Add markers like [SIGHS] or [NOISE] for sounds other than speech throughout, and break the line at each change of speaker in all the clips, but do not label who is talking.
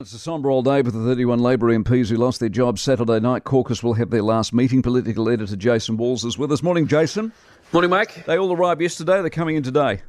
It's a sombre old day for the 31 Labour MPs who lost their jobs Saturday night. Caucus will have their last meeting. Political editor Jason Walls is with us. Morning, Jason.
Morning, Mike.
They all arrived yesterday. They're coming in today.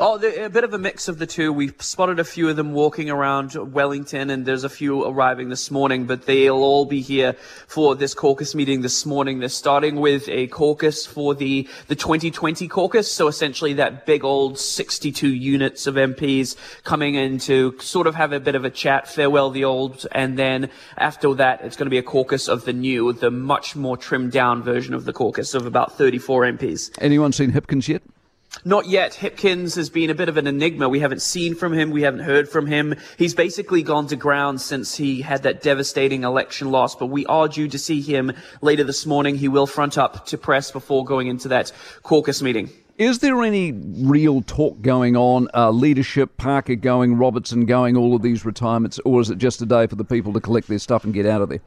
Oh, a bit of a mix of the two. We've spotted a few of them walking around Wellington, and there's a few arriving this morning, but they'll all be here for this caucus meeting this morning. They're starting with a caucus for the, the 2020 caucus, so essentially that big old 62 units of MPs coming in to sort of have a bit of a chat, farewell the old, and then after that, it's going to be a caucus of the new, the much more trimmed down version of the caucus of about 34 MPs.
Anyone seen Hipkins yet?
Not yet. Hipkins has been a bit of an enigma. We haven't seen from him. We haven't heard from him. He's basically gone to ground since he had that devastating election loss, but we are due to see him later this morning. He will front up to press before going into that caucus meeting.
Is there any real talk going on? Uh, leadership, Parker going, Robertson going, all of these retirements, or is it just a day for the people to collect their stuff and get out of there?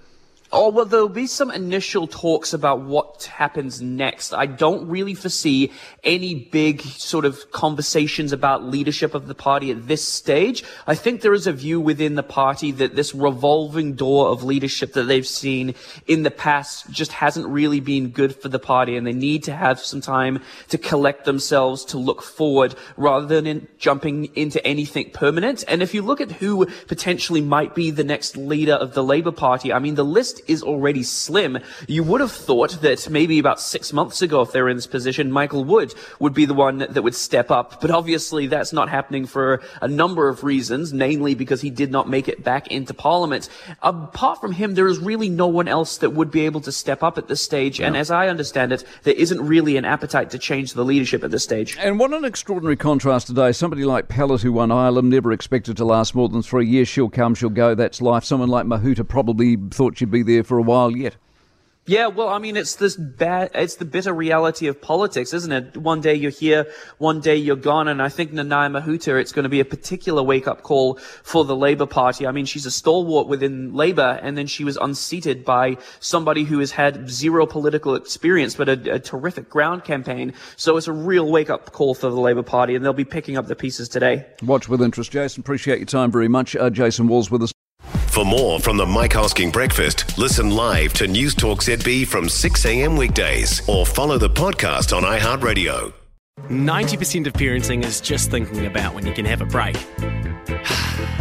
Oh, well, there'll be some initial talks about what happens next. I don't really foresee any big sort of conversations about leadership of the party at this stage. I think there is a view within the party that this revolving door of leadership that they've seen in the past just hasn't really been good for the party and they need to have some time to collect themselves to look forward rather than in jumping into anything permanent. And if you look at who potentially might be the next leader of the Labour Party, I mean, the list is already slim. You would have thought that maybe about six months ago, if they were in this position, Michael Wood would be the one that would step up. But obviously that's not happening for a number of reasons, namely because he did not make it back into Parliament. Apart from him, there is really no one else that would be able to step up at this stage. And as I understand it, there isn't really an appetite to change the leadership at this stage.
And what an extraordinary contrast today. Somebody like Pallett, who won Ilam, never expected to last more than three years. She'll come, she'll go, that's life. Someone like Mahuta probably thought she'd be there there for a while yet.
Yeah, well, I mean, it's this bad, it's the bitter reality of politics, isn't it? One day you're here, one day you're gone, and I think Nanaia Mahuta, it's going to be a particular wake-up call for the Labour Party. I mean, she's a stalwart within Labour, and then she was unseated by somebody who has had zero political experience, but a, a terrific ground campaign. So it's a real wake-up call for the Labour Party, and they'll be picking up the pieces today.
Watch with interest, Jason. Appreciate your time very much. Uh, Jason Walls with us.
For more from the Mike Hosking Breakfast, listen live to News Talk ZB from 6 a.m. weekdays or follow the podcast on iHeartRadio.
90% of parenting is just thinking about when you can have a break. [SIGHS] [SIGHS]